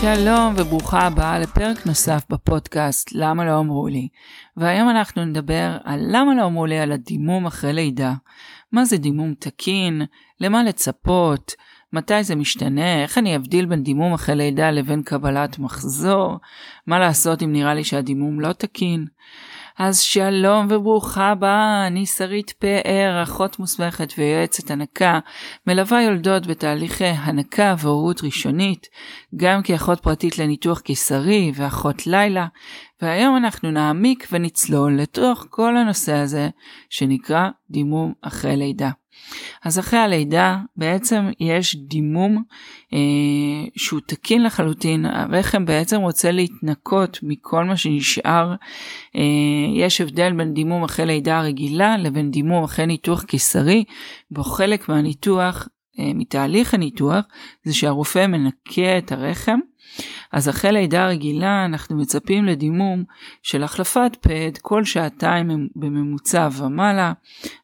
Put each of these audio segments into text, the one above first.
שלום וברוכה הבאה לפרק נוסף בפודקאסט למה לא אמרו לי. והיום אנחנו נדבר על למה לא אמרו לי על הדימום אחרי לידה. מה זה דימום תקין? למה לצפות? מתי זה משתנה? איך אני אבדיל בין דימום אחרי לידה לבין קבלת מחזור? מה לעשות אם נראה לי שהדימום לא תקין? אז שלום וברוכה הבאה, אני שרית פאר, אחות מוסמכת ויועצת הנקה, מלווה יולדות בתהליכי הנקה והורות ראשונית, גם כאחות פרטית לניתוח קיסרי ואחות לילה, והיום אנחנו נעמיק ונצלול לתוך כל הנושא הזה שנקרא דימום אחרי לידה. אז אחרי הלידה בעצם יש דימום אה, שהוא תקין לחלוטין, הרחם בעצם רוצה להתנקות מכל מה שנשאר. אה, יש הבדל בין דימום אחרי לידה רגילה לבין דימום אחרי ניתוח קיסרי, בו חלק מהניתוח, אה, מתהליך הניתוח, זה שהרופא מנקה את הרחם. אז אחרי לידה רגילה אנחנו מצפים לדימום של החלפת פד כל שעתיים בממוצע ומעלה.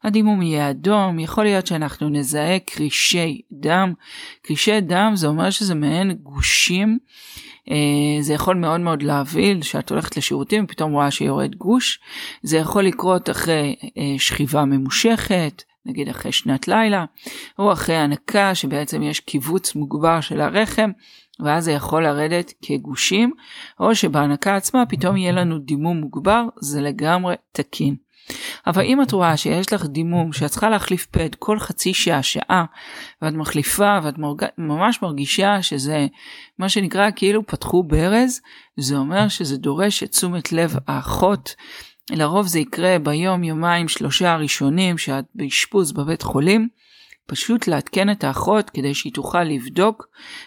הדימום יהיה אדום, יכול להיות שאנחנו נזהה קרישי דם. קרישי דם זה אומר שזה מעין גושים. אה, זה יכול מאוד מאוד להבהיל שאת הולכת לשירותים ופתאום רואה שיורד גוש. זה יכול לקרות אחרי אה, שכיבה ממושכת, נגיד אחרי שנת לילה, או אחרי הנקה שבעצם יש קיבוץ מוגבר של הרחם, ואז זה יכול לרדת כגושים, או שבהנקה עצמה פתאום יהיה לנו דימום מוגבר, זה לגמרי תקין. אבל אם את רואה שיש לך דימום שאת צריכה להחליף פד כל חצי שעה, שעה, ואת מחליפה ואת מרג... ממש מרגישה שזה מה שנקרא כאילו פתחו ברז, זה אומר שזה דורש את תשומת לב האחות. לרוב זה יקרה ביום, יומיים, שלושה הראשונים שאת באשפוז בבית חולים. פשוט לעדכן את האחות כדי שהיא תוכל לבדוק.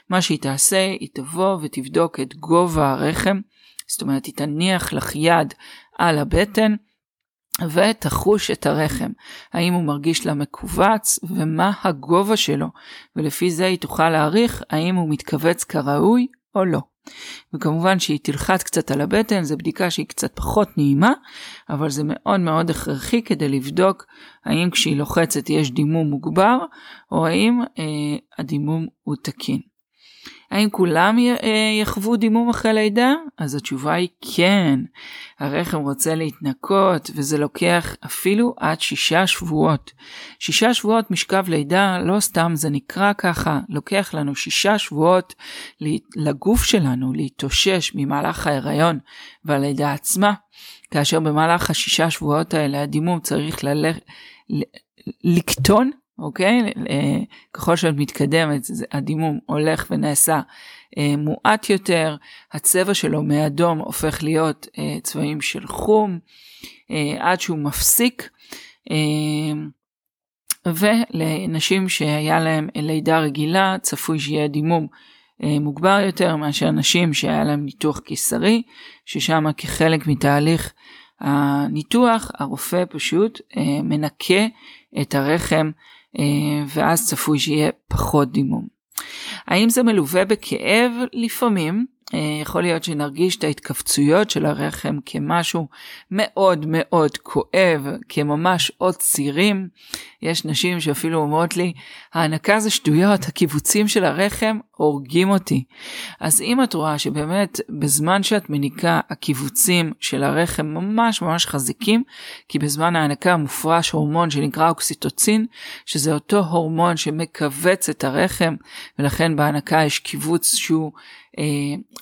מה שהיא תעשה, היא תבוא ותבדוק את גובה הרחם, זאת אומרת היא תניח לך יד על הבטן ותחוש את הרחם, האם הוא מרגיש לה מכווץ ומה הגובה שלו, ולפי זה היא תוכל להעריך האם הוא מתכווץ כראוי או לא. וכמובן שהיא תלחץ קצת על הבטן, זו בדיקה שהיא קצת פחות נעימה, אבל זה מאוד מאוד הכרחי כדי לבדוק האם כשהיא לוחצת יש דימום מוגבר, או האם אה, הדימום הוא תקין. האם כולם אה, יחוו דימום אחרי לידה? אז התשובה היא כן. הרחם רוצה להתנקות וזה לוקח אפילו עד שישה שבועות. שישה שבועות משכב לידה, לא סתם זה נקרא ככה, לוקח לנו שישה שבועות לגוף שלנו להתאושש ממהלך ההיריון והלידה עצמה, כאשר במהלך השישה שבועות האלה הדימום צריך ללכת, לקטון אוקיי? אה, ככל שאת מתקדמת, הדימום הולך ונעשה אה, מועט יותר, הצבע שלו מאדום הופך להיות אה, צבעים של חום, עד שהוא מפסיק. ולנשים שהיה להם לידה רגילה, צפוי שיהיה דימום מוגבר יותר מאשר נשים שהיה להם ניתוח קיסרי, ששם כחלק מתהליך הניתוח, הרופא פשוט מנקה את הרחם ואז צפוי שיהיה פחות דימום. האם זה מלווה בכאב? לפעמים. אה, יכול להיות שנרגיש את ההתכווצויות של הרחם כמשהו מאוד מאוד כואב, כממש עוד צירים. יש נשים שאפילו אומרות לי, ההנקה זה שטויות, הקיבוצים של הרחם הורגים אותי. אז אם את רואה שבאמת בזמן שאת מניקה הקיבוצים של הרחם ממש ממש חזיקים, כי בזמן ההנקה מופרש הורמון שנקרא אוקסיטוצין, שזה אותו הורמון שמכווץ את הרחם, ולכן בהנקה יש קיבוץ שהוא אה,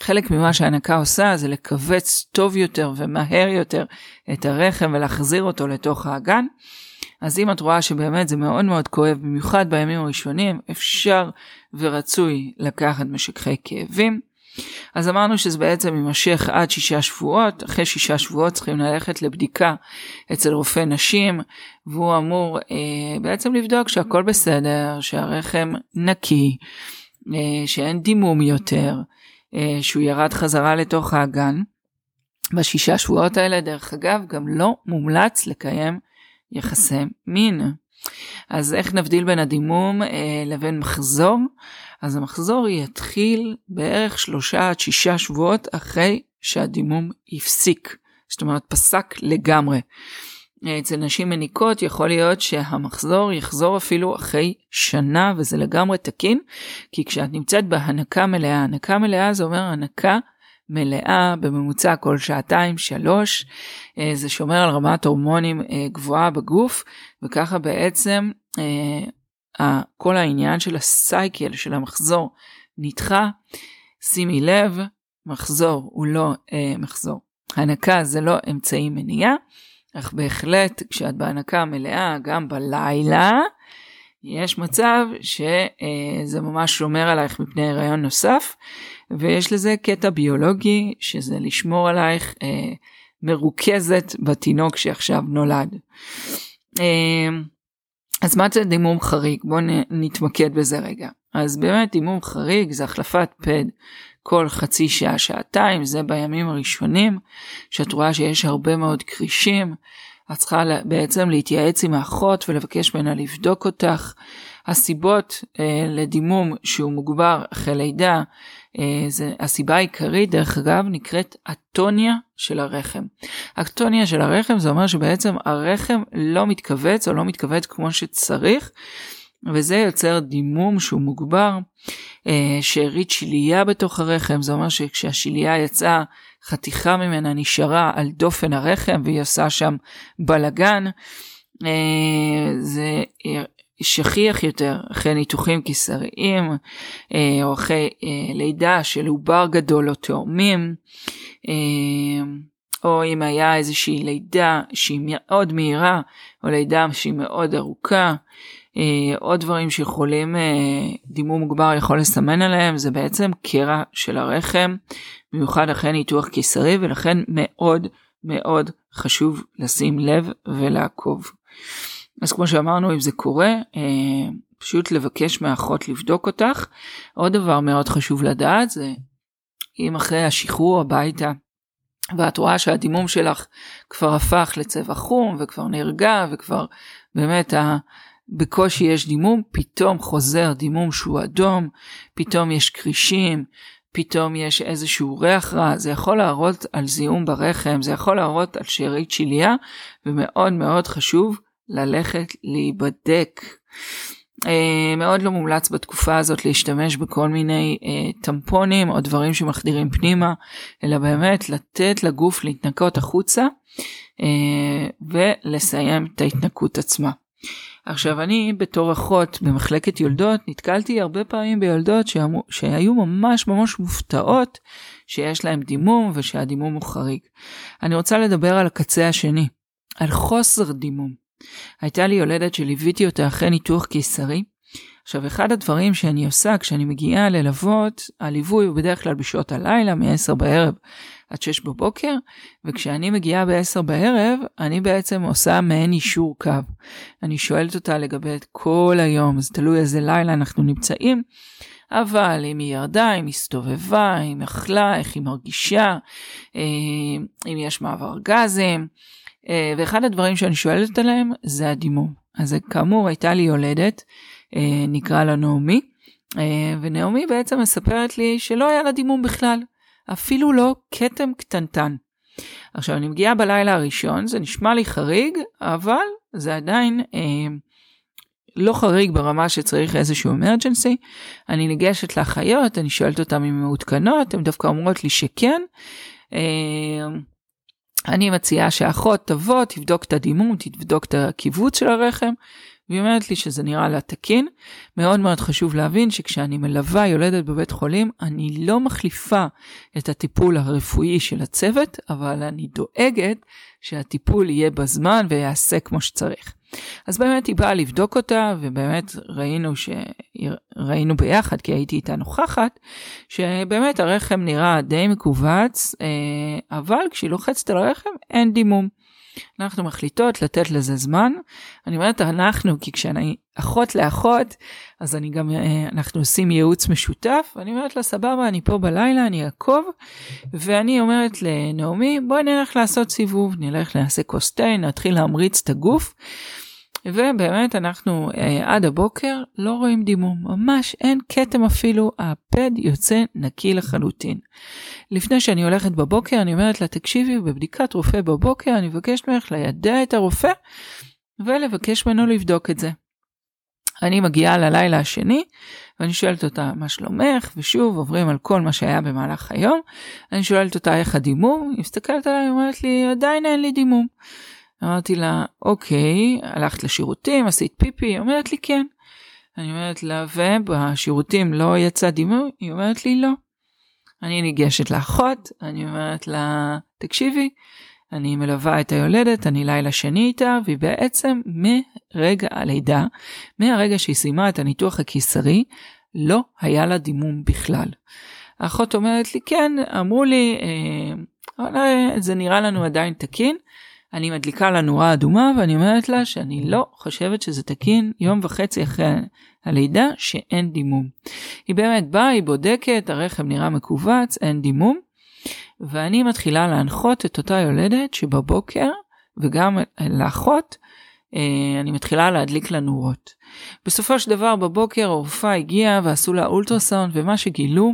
חלק ממה שההנקה עושה זה לכווץ טוב יותר ומהר יותר את הרחם ולהחזיר אותו לתוך האגן. אז אם את רואה שבאמת זה מאוד מאוד כואב, במיוחד בימים הראשונים, אפשר ורצוי לקחת משככי כאבים. אז אמרנו שזה בעצם יימשך עד שישה שבועות, אחרי שישה שבועות צריכים ללכת לבדיקה אצל רופא נשים, והוא אמור אה, בעצם לבדוק שהכל בסדר, שהרחם נקי, אה, שאין דימום יותר, אה, שהוא ירד חזרה לתוך האגן. בשישה שבועות האלה, דרך אגב, גם לא מומלץ לקיים יחסי מין. אז איך נבדיל בין הדימום אה, לבין מחזור? אז המחזור יתחיל בערך שלושה עד שישה שבועות אחרי שהדימום הפסיק. זאת אומרת, פסק לגמרי. אצל נשים מניקות יכול להיות שהמחזור יחזור אפילו אחרי שנה וזה לגמרי תקין, כי כשאת נמצאת בהנקה מלאה, הנקה מלאה זה אומר הנקה מלאה בממוצע כל שעתיים שלוש, אה, זה שומר על רמת הורמונים אה, גבוהה בגוף וככה בעצם אה, כל העניין של הסייקל של המחזור נדחה. שימי לב, מחזור הוא לא מחזור. הנקה זה לא אמצעי מניעה. אך בהחלט כשאת בהנקה מלאה גם בלילה, יש מצב שזה ממש שומר עלייך מפני הריון נוסף, ויש לזה קטע ביולוגי שזה לשמור עלייך אה, מרוכזת בתינוק שעכשיו נולד. אה, אז מה זה דימום חריג? בואו נתמקד בזה רגע. אז באמת דימום חריג זה החלפת פד כל חצי שעה, שעתיים, זה בימים הראשונים, שאת רואה שיש הרבה מאוד כרישים. את צריכה בעצם להתייעץ עם האחות ולבקש ממנה לבדוק אותך. הסיבות אה, לדימום שהוא מוגבר אחרי לידה, אה, זה, הסיבה העיקרית דרך אגב נקראת אטוניה של הרחם. אטוניה של הרחם זה אומר שבעצם הרחם לא מתכווץ או לא מתכווץ כמו שצריך, וזה יוצר דימום שהוא מוגבר. אה, שארית שלייה בתוך הרחם, זה אומר שכשהשלייה יצאה, חתיכה ממנה נשארה על דופן הרחם והיא עושה שם בלגן. אה, זה שכיח יותר אחרי ניתוחים קיסריים אה, או אחרי לידה של עובר גדול או תאומים. או אם היה איזושהי לידה שהיא מאוד מהירה או לידה שהיא מאוד ארוכה. אה, עוד דברים שיכולים, אה, דימום מוגבר יכול לסמן עליהם, זה בעצם קרע של הרחם, במיוחד אחרי ניתוח קיסרי, ולכן מאוד מאוד חשוב לשים לב ולעקוב. אז כמו שאמרנו, אם זה קורה, אה, פשוט לבקש מהאחות לבדוק אותך. עוד דבר מאוד חשוב לדעת זה אם אחרי השחרור הביתה ואת רואה שהדימום שלך כבר הפך לצבע חום וכבר נרגע וכבר באמת בקושי יש דימום, פתאום חוזר דימום שהוא אדום, פתאום יש כרישים, פתאום יש איזשהו ריח רע, זה יכול להראות על זיהום ברחם, זה יכול להראות על שארית שלייה, ומאוד מאוד חשוב ללכת להיבדק. Uh, מאוד לא מומלץ בתקופה הזאת להשתמש בכל מיני uh, טמפונים או דברים שמחדירים פנימה, אלא באמת לתת לגוף להתנקות החוצה uh, ולסיים את ההתנקות עצמה. עכשיו אני בתור אחות במחלקת יולדות נתקלתי הרבה פעמים ביולדות שהמו, שהיו ממש ממש מופתעות שיש להם דימום ושהדימום הוא חריג. אני רוצה לדבר על הקצה השני, על חוסר דימום. הייתה לי יולדת שליוויתי אותה אחרי ניתוח קיסרי. עכשיו אחד הדברים שאני עושה כשאני מגיעה ללוות, הליווי הוא בדרך כלל בשעות הלילה מ-10 בערב עד 6 בבוקר, וכשאני מגיעה ב-10 בערב, אני בעצם עושה מעין אישור קו. אני שואלת אותה לגבי את כל היום, זה תלוי איזה לילה אנחנו נמצאים, אבל אם היא ירדה, אם היא הסתובבה, אם היא אכלה, איך היא מרגישה, אה, אם יש מעבר גזים, אה, ואחד הדברים שאני שואלת עליהם זה הדימום. אז כאמור הייתה לי יולדת, אה, נקרא לה נעמי, ונעמי בעצם מספרת לי שלא היה לה דימום בכלל. אפילו לא כתם קטנטן. עכשיו אני מגיעה בלילה הראשון, זה נשמע לי חריג, אבל זה עדיין אה, לא חריג ברמה שצריך איזשהו אמרג'נסי. אני ניגשת לאחיות, אני שואלת אותן אם הן מעודכנות, הן דווקא אומרות לי שכן. אה, אני מציעה שהאחות תבוא, תבדוק את הדימום, תבדוק את הקיבוץ של הרחם, והיא אומרת לי שזה נראה לה תקין. מאוד מאוד חשוב להבין שכשאני מלווה יולדת בבית חולים, אני לא מחליפה את הטיפול הרפואי של הצוות, אבל אני דואגת שהטיפול יהיה בזמן ויעשה כמו שצריך. אז באמת היא באה לבדוק אותה, ובאמת ראינו, ש... ראינו ביחד, כי הייתי איתה נוכחת, שבאמת הרחם נראה די מכווץ, אה, אבל כשהיא לוחצת על הרחם אין דימום. אנחנו מחליטות לתת לזה זמן. אני אומרת אנחנו כי כשאני אחות לאחות אז אני גם אה, אנחנו עושים ייעוץ משותף אני אומרת לה סבבה אני פה בלילה אני אעקוב ואני אומרת לנעמי בואי נלך לעשות סיבוב נלך נעשה כוס תה נתחיל להמריץ את הגוף. ובאמת אנחנו אה, עד הבוקר לא רואים דימום, ממש אין כתם אפילו, הפד יוצא נקי לחלוטין. לפני שאני הולכת בבוקר אני אומרת לה תקשיבי בבדיקת רופא בבוקר אני מבקשת ממך לידע את הרופא ולבקש ממנו לבדוק את זה. אני מגיעה ללילה השני ואני שואלת אותה מה שלומך ושוב עוברים על כל מה שהיה במהלך היום. אני שואלת אותה איך הדימום, היא מסתכלת עליי אומרת לי עדיין אין לי דימום. אמרתי לה אוקיי הלכת לשירותים עשית פיפי היא אומרת לי כן. אני אומרת לה ובשירותים לא יצא דימום היא אומרת לי לא. אני ניגשת לאחות אני אומרת לה תקשיבי אני מלווה את היולדת, אני לילה שני איתה, והיא בעצם מרגע הלידה, מהרגע שהיא סיימה את הניתוח הקיסרי, לא היה לה דימום בכלל. האחות אומרת לי, כן, אמרו לי, אה, זה נראה לנו עדיין תקין. אני מדליקה לה נורה אדומה ואני אומרת לה שאני לא חושבת שזה תקין יום וחצי אחרי הלידה שאין דימום. היא באמת באה, היא בודקת, הרחם נראה מכווץ, אין דימום. ואני מתחילה להנחות את אותה יולדת שבבוקר, וגם לאחות, אני מתחילה להדליק לה נורות. בסופו של דבר בבוקר הרופאה הגיעה ועשו לה אולטרסאונד ומה שגילו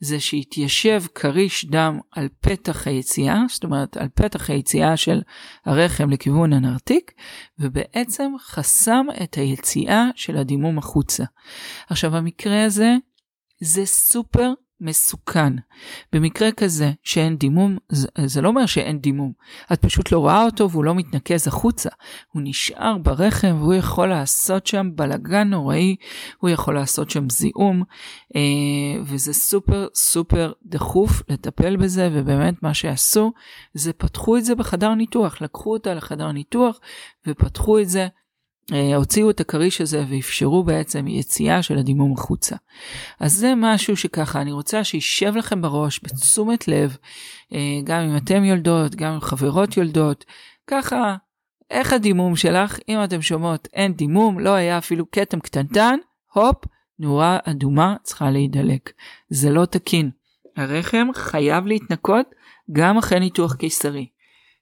זה שהתיישב כריש דם על פתח היציאה, זאת אומרת על פתח היציאה של הרחם לכיוון הנרתיק, ובעצם חסם את היציאה של הדימום החוצה. עכשיו במקרה הזה זה סופר מסוכן. במקרה כזה שאין דימום, זה, זה לא אומר שאין דימום, את פשוט לא רואה אותו והוא לא מתנקז החוצה. הוא נשאר ברחם והוא יכול לעשות שם בלגן נוראי, הוא יכול לעשות שם זיהום, אה, וזה סופר סופר דחוף לטפל בזה, ובאמת מה שעשו זה פתחו את זה בחדר ניתוח, לקחו אותה לחדר ניתוח ופתחו את זה. אה, הוציאו את הכריש הזה ואפשרו בעצם יציאה של הדימום החוצה. אז זה משהו שככה אני רוצה שישב לכם בראש בתשומת לב, אה, גם אם אתם יולדות, גם אם חברות יולדות, ככה איך הדימום שלך, אם אתם שומעות אין דימום, לא היה אפילו כתם קטנטן, הופ, נורה אדומה צריכה להידלק. זה לא תקין. הרחם חייב להתנקות גם אחרי ניתוח קיסרי.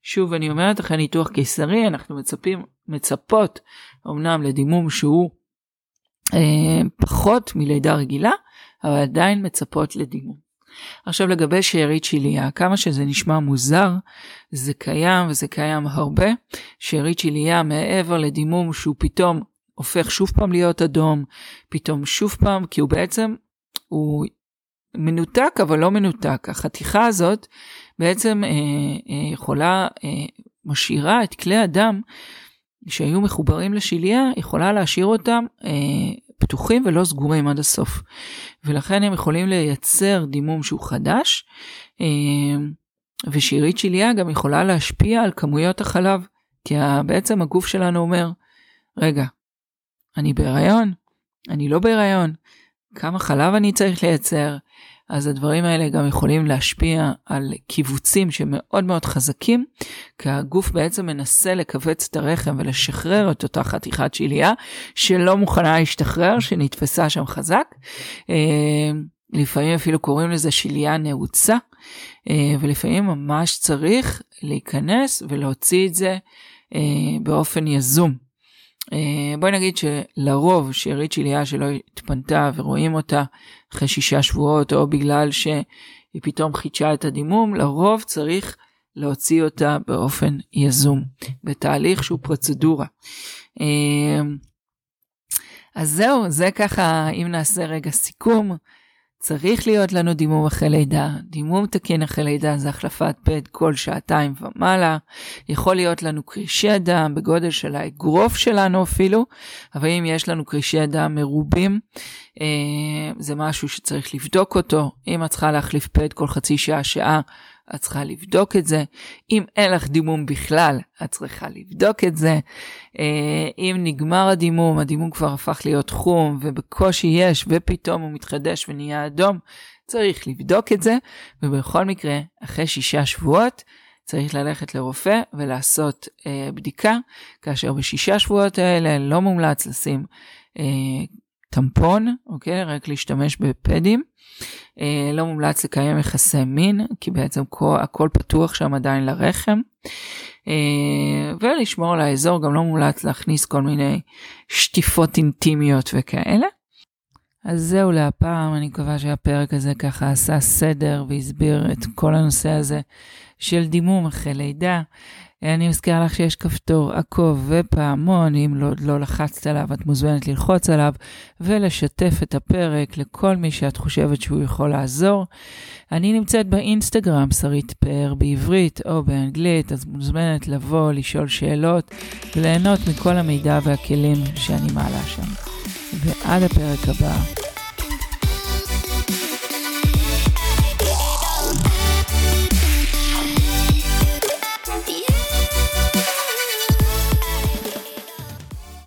שוב אני אומרת אחרי ניתוח קיסרי אנחנו מצפים מצפות אמנם לדימום שהוא אה, פחות מלידה רגילה אבל עדיין מצפות לדימום. עכשיו לגבי שארית שיליה כמה שזה נשמע מוזר זה קיים וזה קיים הרבה שארית שיליה מעבר לדימום שהוא פתאום הופך שוב פעם להיות אדום פתאום שוב פעם כי הוא בעצם הוא מנותק אבל לא מנותק החתיכה הזאת בעצם אה, אה, יכולה, אה, משאירה את כלי הדם שהיו מחוברים לשליה, יכולה להשאיר אותם אה, פתוחים ולא סגורים עד הסוף. ולכן הם יכולים לייצר דימום שהוא חדש, אה, ושארית שליה גם יכולה להשפיע על כמויות החלב, כי בעצם הגוף שלנו אומר, רגע, אני בהיריון? אני לא בהיריון? כמה חלב אני צריך לייצר? אז הדברים האלה גם יכולים להשפיע על קיבוצים שמאוד מאוד חזקים, כי הגוף בעצם מנסה לכווץ את הרחם ולשחרר את אותה חתיכת שליה שלא מוכנה להשתחרר, שנתפסה שם חזק. אה, לפעמים אפילו קוראים לזה שליה נעוצה, אה, ולפעמים ממש צריך להיכנס ולהוציא את זה אה, באופן יזום. אה, בואי נגיד שלרוב שארית שליה שלא התפנתה ורואים אותה אחרי שישה שבועות או בגלל שהיא פתאום חידשה את הדימום, לרוב צריך להוציא אותה באופן יזום, בתהליך שהוא פרוצדורה. אה, אז זהו, זה ככה, אם נעשה רגע סיכום, צריך להיות לנו דימום אחרי לידה. דימום תקין אחרי לידה זה החלפת פד כל שעתיים ומעלה. יכול להיות לנו קרישי דם בגודל של האגרוף שלנו אפילו, אבל אם יש לנו קרישי דם מרובים, אה, זה משהו שצריך לבדוק אותו. אם את צריכה להחליף פד כל חצי שעה, שעה, את צריכה לבדוק את זה. אם אין לך דימום בכלל, את צריכה לבדוק את זה. אה, אם נגמר הדימום, הדימום כבר הפך להיות חום ובקושי יש, ופתאום הוא מתחדש ונהיה אדום, צריך לבדוק את זה, ובכל מקרה, אחרי שישה שבועות, צריך ללכת לרופא ולעשות אה, בדיקה, כאשר בשישה שבועות האלה לא מומלץ לשים אה, טמפון, אוקיי? רק להשתמש בפדים. אה, לא מומלץ לקיים יחסי מין, כי בעצם כל, הכל פתוח שם עדיין לרחם. אה, ולשמור על האזור, גם לא מומלץ להכניס כל מיני שטיפות אינטימיות וכאלה. אז זהו להפעם, אני מקווה שהפרק הזה ככה עשה סדר והסביר את כל הנושא הזה של דימום אחרי לידה. אני מזכירה לך שיש כפתור עקוב ופעמון, אם לא, לא לחצת עליו, את מוזמנת ללחוץ עליו ולשתף את הפרק לכל מי שאת חושבת שהוא יכול לעזור. אני נמצאת באינסטגרם, שרית פאר בעברית או באנגלית, אז מוזמנת לבוא, לשאול שאלות וליהנות מכל המידע והכלים שאני מעלה שם. ועד הפרק הבא.